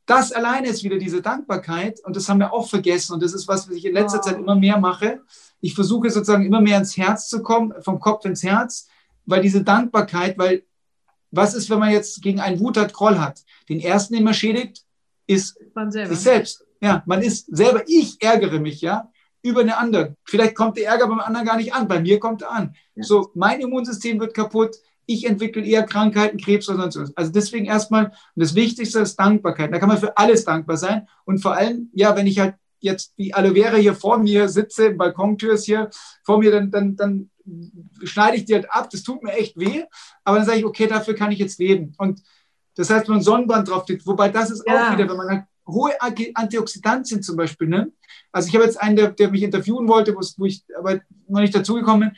Das alleine ist wieder diese Dankbarkeit und das haben wir auch vergessen und das ist was, was ich in letzter wow. Zeit immer mehr mache ich versuche sozusagen immer mehr ins Herz zu kommen, vom Kopf ins Herz, weil diese Dankbarkeit, weil was ist, wenn man jetzt gegen einen Wut hat, Groll hat? Den ersten, den man schädigt, ist man selber. sich selbst. Ja, man ist selber, ich ärgere mich, ja, über eine andere. Vielleicht kommt der Ärger beim anderen gar nicht an, bei mir kommt er an. Ja. So, mein Immunsystem wird kaputt, ich entwickle eher Krankheiten, Krebs oder sonst was. Also deswegen erstmal, und das Wichtigste ist Dankbarkeit. Da kann man für alles dankbar sein. Und vor allem, ja, wenn ich halt jetzt die Aloe Vera hier vor mir sitze, Balkontür ist hier vor mir, dann, dann, dann schneide ich die halt ab. Das tut mir echt weh. Aber dann sage ich, okay, dafür kann ich jetzt leben. Und das heißt, wenn man Sonnenbrand drauf liegt, wobei das ist ja. auch wieder, wenn man halt hohe Antioxidantien zum Beispiel nimmt. Also ich habe jetzt einen, der, der mich interviewen wollte, wo ich aber noch nicht dazugekommen bin,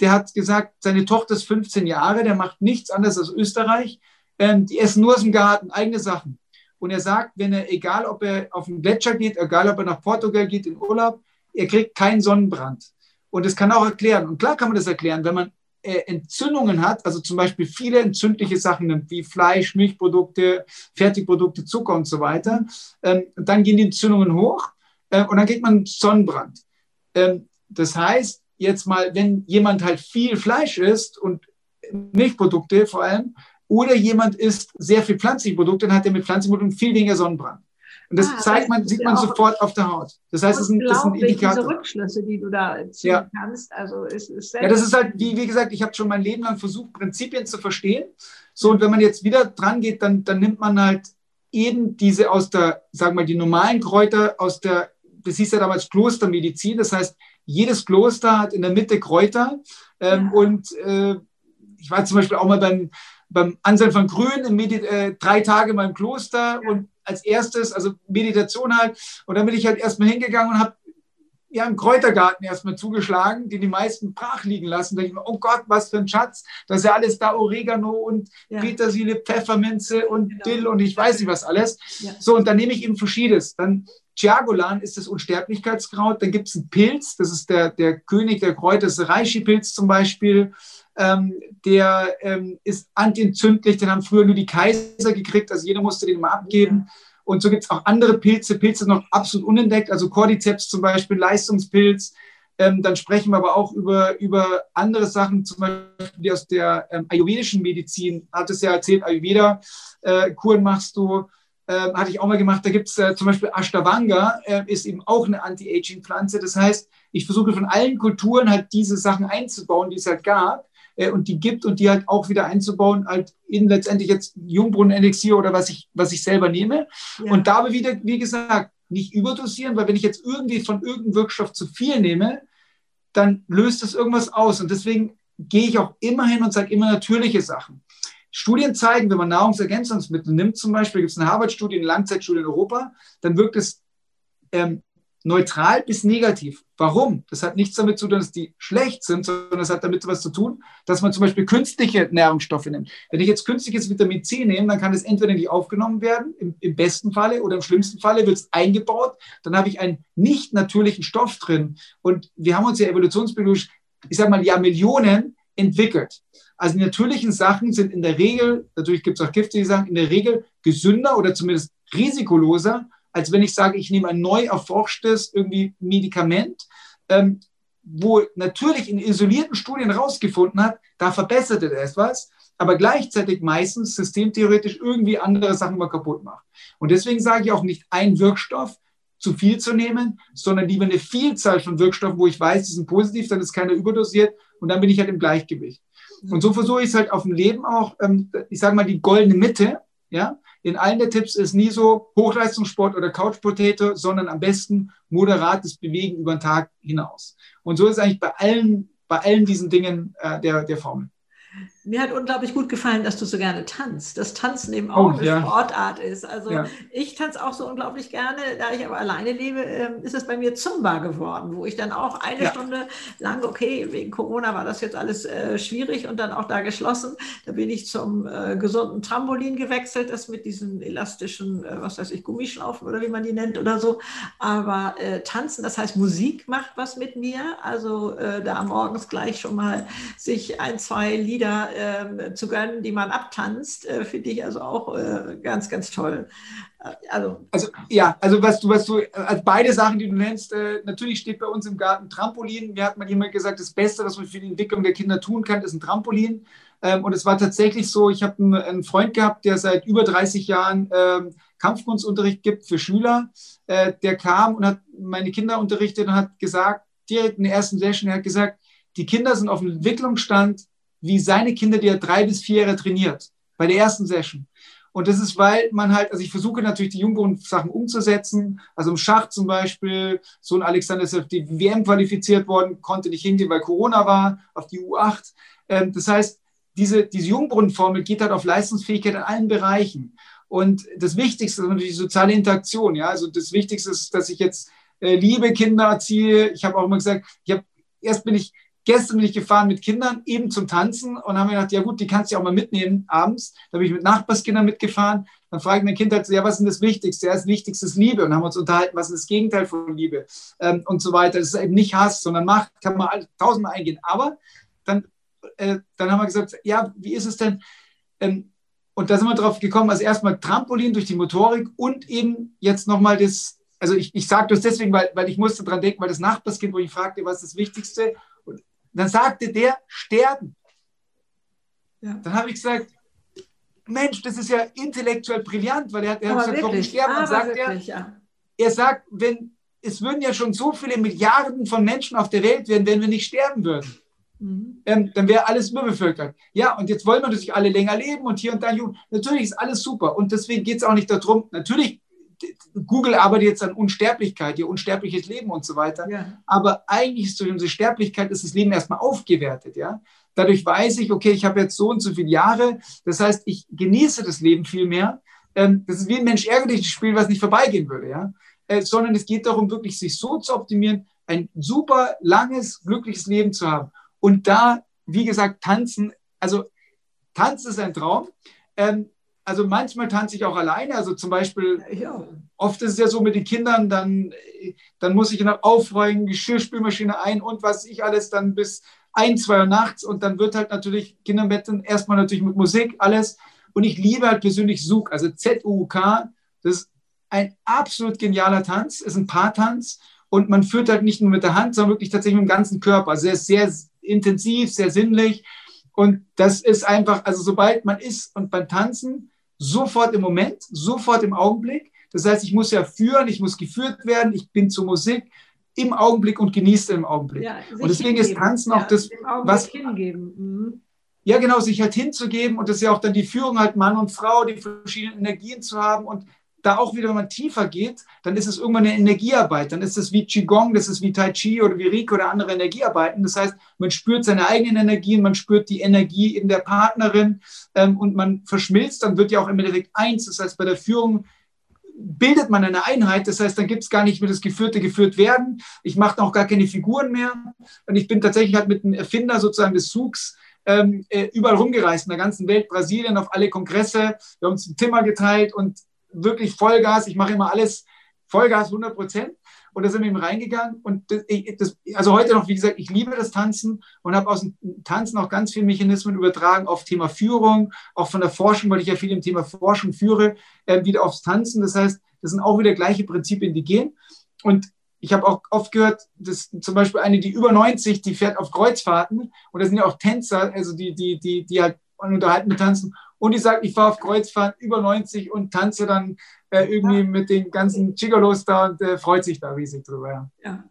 der hat gesagt, seine Tochter ist 15 Jahre, der macht nichts anderes als Österreich. Ähm, die essen nur aus dem Garten, eigene Sachen. Und er sagt, wenn er, egal ob er auf den Gletscher geht, egal ob er nach Portugal geht in Urlaub, er kriegt keinen Sonnenbrand. Und das kann auch erklären. Und klar kann man das erklären, wenn man äh, Entzündungen hat, also zum Beispiel viele entzündliche Sachen nimmt, wie Fleisch, Milchprodukte, Fertigprodukte, Zucker und so weiter, ähm, dann gehen die Entzündungen hoch äh, und dann kriegt man Sonnenbrand. Ähm, das heißt, jetzt mal, wenn jemand halt viel Fleisch isst und Milchprodukte vor allem, oder jemand isst sehr viel pflanzliche Produkte, dann hat er mit pflanzlichen Produkten viel weniger Sonnenbrand. Und das ah, zeigt man, sieht man sofort auf der Haut. Das heißt, das ist, ein, das ist ein Indikator. Diese Rückschlüsse, die du da ziehen ja. kannst, also ist, ist Ja, das ist halt, wie, wie gesagt, ich habe schon mein Leben lang versucht, Prinzipien zu verstehen. So, und wenn man jetzt wieder dran geht, dann, dann nimmt man halt eben diese aus der, sagen wir mal, die normalen Kräuter aus der, das hieß ja damals Klostermedizin. Das heißt, jedes Kloster hat in der Mitte Kräuter. Ähm, ja. Und äh, ich war zum Beispiel auch mal beim, beim Anselm von Grün in Medi äh, drei Tage in meinem Kloster und als erstes, also Meditation halt. Und dann bin ich halt erstmal hingegangen und habe ja im Kräutergarten erstmal zugeschlagen, die die meisten brach liegen lassen. Da ich mir, oh Gott, was für ein Schatz. Das ist ja alles da Oregano und ja. Petersilie, Pfefferminze und genau. Dill und ich weiß nicht was alles. Ja. So, und dann nehme ich eben verschiedenes. Dann Chiagolan ist das Unsterblichkeitskraut. Dann gibt es einen Pilz, das ist der, der König der Kräuter, das ist Reishi-Pilz zum Beispiel. Ähm, der ähm, ist antientzündlich, den haben früher nur die Kaiser gekriegt, also jeder musste den mal abgeben. Ja. Und so gibt es auch andere Pilze, Pilze noch absolut unentdeckt, also Cordyceps zum Beispiel, Leistungspilz. Ähm, dann sprechen wir aber auch über, über andere Sachen, zum Beispiel die aus der ähm, ayurvedischen Medizin. Hat es ja erzählt, Ayurveda-Kuren äh, machst du. Ähm, hatte ich auch mal gemacht. Da gibt es äh, zum Beispiel Ashtavanga, äh, ist eben auch eine Anti-Aging-Pflanze. Das heißt, ich versuche von allen Kulturen halt diese Sachen einzubauen, die es halt gab äh, und die gibt und die halt auch wieder einzubauen, halt in letztendlich jetzt Jungbrunnen-Elixier oder was ich, was ich selber nehme. Ja. Und dabei wieder, wie gesagt, nicht überdosieren, weil wenn ich jetzt irgendwie von irgendeinem Wirkstoff zu viel nehme, dann löst es irgendwas aus. Und deswegen gehe ich auch immer hin und sage immer natürliche Sachen. Studien zeigen, wenn man Nahrungsergänzungsmittel nimmt, zum Beispiel gibt es eine Harvard-Studie, eine Langzeitstudie in Europa, dann wirkt es ähm, neutral bis negativ. Warum? Das hat nichts damit zu tun, dass die schlecht sind, sondern es hat damit etwas zu tun, dass man zum Beispiel künstliche Nährungsstoffe nimmt. Wenn ich jetzt künstliches Vitamin C nehme, dann kann es entweder nicht aufgenommen werden, im, im besten Falle, oder im schlimmsten Falle wird es eingebaut. Dann habe ich einen nicht natürlichen Stoff drin. Und wir haben uns ja evolutionsbiologisch, ich sage mal, ja Millionen entwickelt. Also die natürlichen Sachen sind in der Regel, natürlich gibt es auch giftige Sachen, in der Regel gesünder oder zumindest risikoloser als wenn ich sage, ich nehme ein neu erforschtes irgendwie Medikament, ähm, wo natürlich in isolierten Studien rausgefunden hat, da verbessert er etwas, aber gleichzeitig meistens systemtheoretisch irgendwie andere Sachen mal kaputt macht. Und deswegen sage ich auch nicht ein Wirkstoff zu viel zu nehmen, sondern lieber eine Vielzahl von Wirkstoffen, wo ich weiß, die sind positiv, dann ist keiner überdosiert und dann bin ich halt im Gleichgewicht. Und so versuche ich es halt auf dem Leben auch, ähm, ich sage mal, die goldene Mitte, ja, in allen der Tipps ist nie so Hochleistungssport oder Couch Potato, sondern am besten moderates Bewegen über den Tag hinaus. Und so ist eigentlich bei allen, bei allen diesen Dingen äh, der, der Formel. Mir hat unglaublich gut gefallen, dass du so gerne tanzt. Dass Tanzen eben auch oh, eine ja. Sportart ist. Also ja. ich tanze auch so unglaublich gerne. Da ich aber alleine lebe, ähm, ist es bei mir Zumba geworden, wo ich dann auch eine ja. Stunde lang, okay, wegen Corona war das jetzt alles äh, schwierig und dann auch da geschlossen. Da bin ich zum äh, gesunden Trampolin gewechselt, das mit diesen elastischen, äh, was weiß ich, Gummischlaufen oder wie man die nennt oder so. Aber äh, tanzen, das heißt Musik macht was mit mir. Also äh, da morgens gleich schon mal sich ein, zwei Lieder äh, zu gönnen, die man abtanzt, äh, finde ich also auch äh, ganz, ganz toll. Äh, also, also ja, also was du, was du, also beide Sachen, die du nennst, äh, natürlich steht bei uns im Garten Trampolin. Mir hat man immer gesagt, das Beste, was man für die Entwicklung der Kinder tun kann, ist ein Trampolin. Ähm, und es war tatsächlich so, ich habe einen, einen, Freund gehabt, der seit über 30 Jahren ähm, Kampfkunstunterricht gibt für Schüler. Äh, der kam und hat meine Kinder unterrichtet und hat gesagt, direkt in der ersten Session, er hat gesagt, die Kinder sind auf dem Entwicklungsstand wie seine Kinder, die er drei bis vier Jahre trainiert, bei der ersten Session. Und das ist, weil man halt, also ich versuche natürlich die Jungbrunnen-Sachen umzusetzen. Also im Schach zum Beispiel, so ein Alexander ist auf die WM qualifiziert worden, konnte nicht hingehen, weil Corona war, auf die U8. Ähm, das heißt, diese, diese Jungbrunnenformel geht halt auf Leistungsfähigkeit in allen Bereichen. Und das Wichtigste ist natürlich die soziale Interaktion. Ja, also das Wichtigste ist, dass ich jetzt äh, liebe Kinder erziehe. Ich habe auch immer gesagt, ich habe erst bin ich Gestern bin ich gefahren mit Kindern eben zum Tanzen und haben mir gedacht, ja gut, die kannst du ja auch mal mitnehmen abends. Da bin ich mit Nachbarskindern mitgefahren. Dann frage ich mein Kind halt, ja, was ist denn das Wichtigste? Ja, das Wichtigste ist Liebe. Und haben uns unterhalten, was ist das Gegenteil von Liebe ähm, und so weiter. Das ist eben nicht Hass, sondern Macht, kann man tausendmal eingehen. Aber dann, äh, dann haben wir gesagt, ja, wie ist es denn? Ähm, und da sind wir drauf gekommen, also erstmal Trampolin durch die Motorik und eben jetzt nochmal das, also ich, ich sage das deswegen, weil, weil ich musste dran denken, weil das Nachbarskind, wo ich fragte, was ist das Wichtigste? Dann sagte der sterben. Ja. Dann habe ich gesagt, Mensch, das ist ja intellektuell brillant, weil er hat, er hat gesagt, warum sterben? Und sagt wirklich, er, ja. er sagt, wenn, es würden ja schon so viele Milliarden von Menschen auf der Welt werden, wenn wir nicht sterben würden. Mhm. Ähm, dann wäre alles überbevölkert. Ja, und jetzt wollen wir natürlich alle länger leben und hier und da. Natürlich ist alles super. Und deswegen geht es auch nicht darum, natürlich, Google arbeitet jetzt an Unsterblichkeit, ihr unsterbliches Leben und so weiter. Ja. Aber eigentlich ist durch unsere Sterblichkeit ist das Leben erstmal aufgewertet. Ja? Dadurch weiß ich, okay, ich habe jetzt so und so viele Jahre. Das heißt, ich genieße das Leben viel mehr. Ähm, das ist wie ein Mensch ärgerliches Spiel, was nicht vorbeigehen würde. Ja? Äh, sondern es geht darum, wirklich sich so zu optimieren, ein super langes, glückliches Leben zu haben. Und da, wie gesagt, tanzen, also tanzen ist ein Traum. Ähm, also manchmal tanze ich auch alleine. Also zum Beispiel, ja. oft ist es ja so mit den Kindern, dann, dann muss ich noch aufräumen, Geschirrspülmaschine ein und was ich alles dann bis ein, zwei Uhr nachts und dann wird halt natürlich Kinderbetten erstmal natürlich mit Musik, alles. Und ich liebe halt persönlich Zug, also Z-U-K. Das ist ein absolut genialer Tanz, ist ein Paartanz und man führt halt nicht nur mit der Hand, sondern wirklich tatsächlich mit dem ganzen Körper. Also er ist sehr intensiv, sehr sinnlich. Und das ist einfach, also sobald man ist und beim Tanzen, sofort im Moment, sofort im Augenblick. Das heißt, ich muss ja führen, ich muss geführt werden, ich bin zur Musik im Augenblick und genieße im Augenblick. Ja, und deswegen hingeben. ist Tanzen auch ja, das, was. Hingeben. Mhm. Ja, genau, sich halt hinzugeben und das ist ja auch dann die Führung halt Mann und Frau, die verschiedenen Energien zu haben und da auch wieder, wenn man tiefer geht, dann ist es irgendwann eine Energiearbeit. Dann ist es wie Qigong, das ist wie Tai Chi oder wie Reiki oder andere Energiearbeiten. Das heißt, man spürt seine eigenen Energien, man spürt die Energie in der Partnerin ähm, und man verschmilzt, dann wird ja auch im Endeffekt eins. Das heißt, bei der Führung bildet man eine Einheit. Das heißt, dann gibt es gar nicht mehr das Geführte geführt werden. Ich mache auch gar keine Figuren mehr. Und ich bin tatsächlich halt mit einem Erfinder sozusagen des Zugs ähm, äh, überall rumgereist in der ganzen Welt, Brasilien, auf alle Kongresse. Wir haben uns ein Zimmer geteilt und wirklich Vollgas. Ich mache immer alles Vollgas 100 Prozent. Und da sind wir eben reingegangen. Und das, also heute noch, wie gesagt, ich liebe das Tanzen und habe aus dem Tanzen auch ganz viele Mechanismen übertragen auf Thema Führung, auch von der Forschung, weil ich ja viel im Thema Forschung führe, äh, wieder aufs Tanzen. Das heißt, das sind auch wieder gleiche Prinzipien, die gehen. Und ich habe auch oft gehört, dass zum Beispiel eine, die über 90, die fährt auf Kreuzfahrten und das sind ja auch Tänzer, also die, die, die, die halt unterhalten mit Tanzen und die sagt, ich fahre auf Kreuzfahrt über 90 und tanze dann äh, irgendwie mit den ganzen Gigolos da und äh, freut sich da riesig drüber. Ja.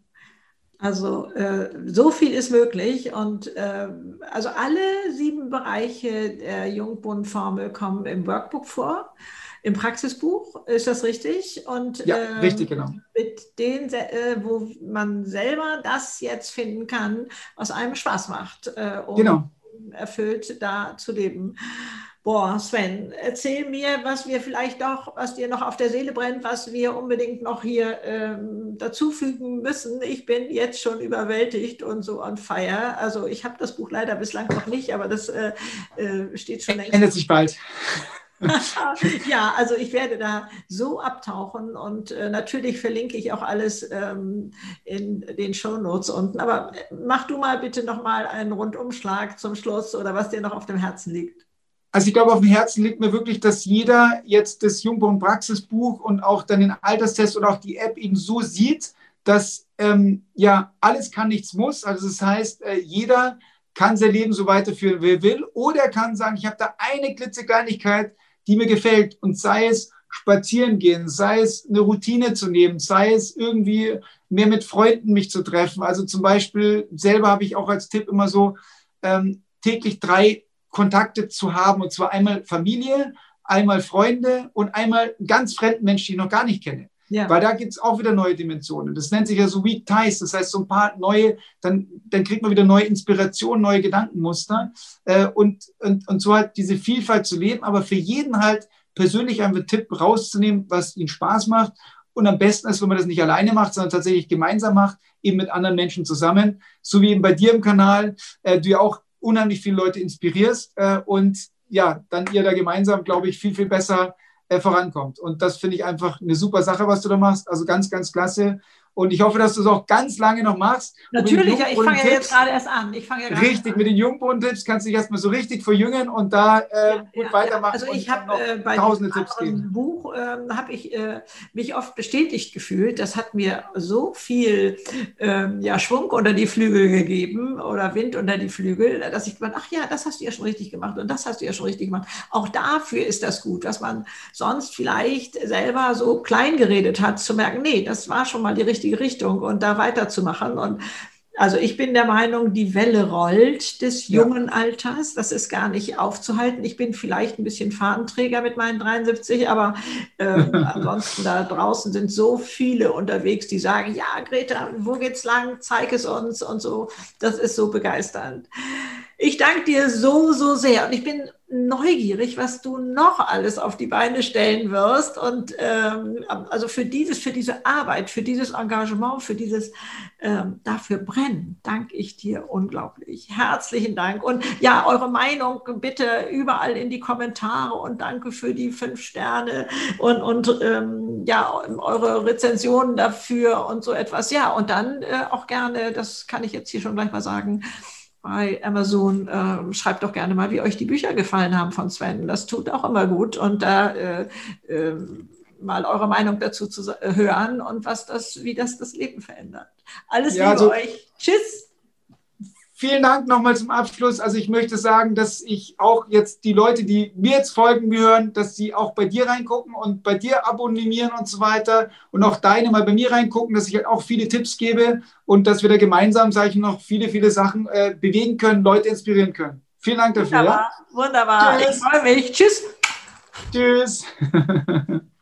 Also äh, so viel ist möglich und äh, also alle sieben Bereiche der Jungbund-Formel kommen im Workbook vor, im Praxisbuch, ist das richtig? Und ja, ähm, richtig, genau. Mit denen, äh, wo man selber das jetzt finden kann, was einem Spaß macht, äh, um genau. erfüllt da zu leben. Boah, Sven, erzähl mir, was wir vielleicht doch, was dir noch auf der Seele brennt, was wir unbedingt noch hier ähm, dazufügen müssen. Ich bin jetzt schon überwältigt und so on fire. Also ich habe das Buch leider bislang noch nicht, aber das äh, äh, steht schon längst. Ändert sich bald. <laughs> ja, also ich werde da so abtauchen und äh, natürlich verlinke ich auch alles ähm, in den Show Notes unten. Aber äh, mach du mal bitte noch mal einen Rundumschlag zum Schluss oder was dir noch auf dem Herzen liegt. Also ich glaube, auf dem Herzen liegt mir wirklich, dass jeder jetzt das Jungborn Praxisbuch und auch dann den Alterstest oder auch die App eben so sieht, dass ähm, ja alles kann, nichts muss. Also das heißt, äh, jeder kann sein Leben so weiterführen, wie er will, oder er kann sagen, ich habe da eine klitzekleinigkeit, die mir gefällt und sei es spazieren gehen, sei es eine Routine zu nehmen, sei es irgendwie mehr mit Freunden mich zu treffen. Also zum Beispiel selber habe ich auch als Tipp immer so ähm, täglich drei Kontakte zu haben, und zwar einmal Familie, einmal Freunde und einmal ganz fremden Menschen, die ich noch gar nicht kenne. Ja. Weil da gibt es auch wieder neue Dimensionen. Das nennt sich ja so Weak Ties, das heißt so ein paar neue, dann, dann kriegt man wieder neue Inspirationen, neue Gedankenmuster äh, und, und, und so halt diese Vielfalt zu leben, aber für jeden halt persönlich einen Tipp rauszunehmen, was ihnen Spaß macht. Und am besten ist, wenn man das nicht alleine macht, sondern tatsächlich gemeinsam macht, eben mit anderen Menschen zusammen, so wie eben bei dir im Kanal, äh, du ja auch unheimlich viele Leute inspirierst äh, und ja, dann ihr da gemeinsam, glaube ich, viel, viel besser äh, vorankommt. Und das finde ich einfach eine super Sache, was du da machst. Also ganz, ganz klasse. Und ich hoffe, dass du es auch ganz lange noch machst. Natürlich, ja, ich fange ja jetzt gerade erst an. Ich ja richtig, an. mit den Jungbrunnen-Tipps kannst du dich erstmal so richtig verjüngen und da äh, gut ja, weitermachen. Also ich habe äh, bei tausende Tipps geben. Buch äh, habe ich äh, mich oft bestätigt gefühlt. Das hat mir so viel ähm, ja, Schwung unter die Flügel gegeben oder Wind unter die Flügel, dass ich gedacht, ach ja, das hast du ja schon richtig gemacht und das hast du ja schon richtig gemacht. Auch dafür ist das gut, was man sonst vielleicht selber so klein geredet hat, zu merken, nee, das war schon mal die richtige Richtung und da weiterzumachen. Und also ich bin der Meinung, die Welle rollt des jungen ja. Alters. Das ist gar nicht aufzuhalten. Ich bin vielleicht ein bisschen Fahnenträger mit meinen 73, aber äh, <laughs> ansonsten da draußen sind so viele unterwegs, die sagen, ja, Greta, wo geht's lang? Zeig es uns und so. Das ist so begeisternd. Ich danke dir so, so sehr und ich bin neugierig, was du noch alles auf die Beine stellen wirst. Und ähm, also für dieses, für diese Arbeit, für dieses Engagement, für dieses ähm, dafür brennen, danke ich dir unglaublich. Herzlichen Dank. Und ja, eure Meinung bitte überall in die Kommentare und danke für die fünf Sterne und, und ähm, ja, eure Rezensionen dafür und so etwas. Ja, und dann äh, auch gerne, das kann ich jetzt hier schon gleich mal sagen, bei Amazon, äh, schreibt doch gerne mal, wie euch die Bücher gefallen haben von Sven. Das tut auch immer gut. Und da äh, äh, mal eure Meinung dazu zu hören und was das, wie das das Leben verändert. Alles ja, Liebe also, euch. Tschüss vielen Dank nochmal zum Abschluss. Also ich möchte sagen, dass ich auch jetzt die Leute, die mir jetzt folgen, hören, dass sie auch bei dir reingucken und bei dir abonnieren und so weiter und auch deine mal bei mir reingucken, dass ich halt auch viele Tipps gebe und dass wir da gemeinsam, sage ich noch, viele, viele Sachen äh, bewegen können, Leute inspirieren können. Vielen Dank dafür. Wunderbar, ja? wunderbar. Tschüss. Ich freue mich. Tschüss. Tschüss. <laughs>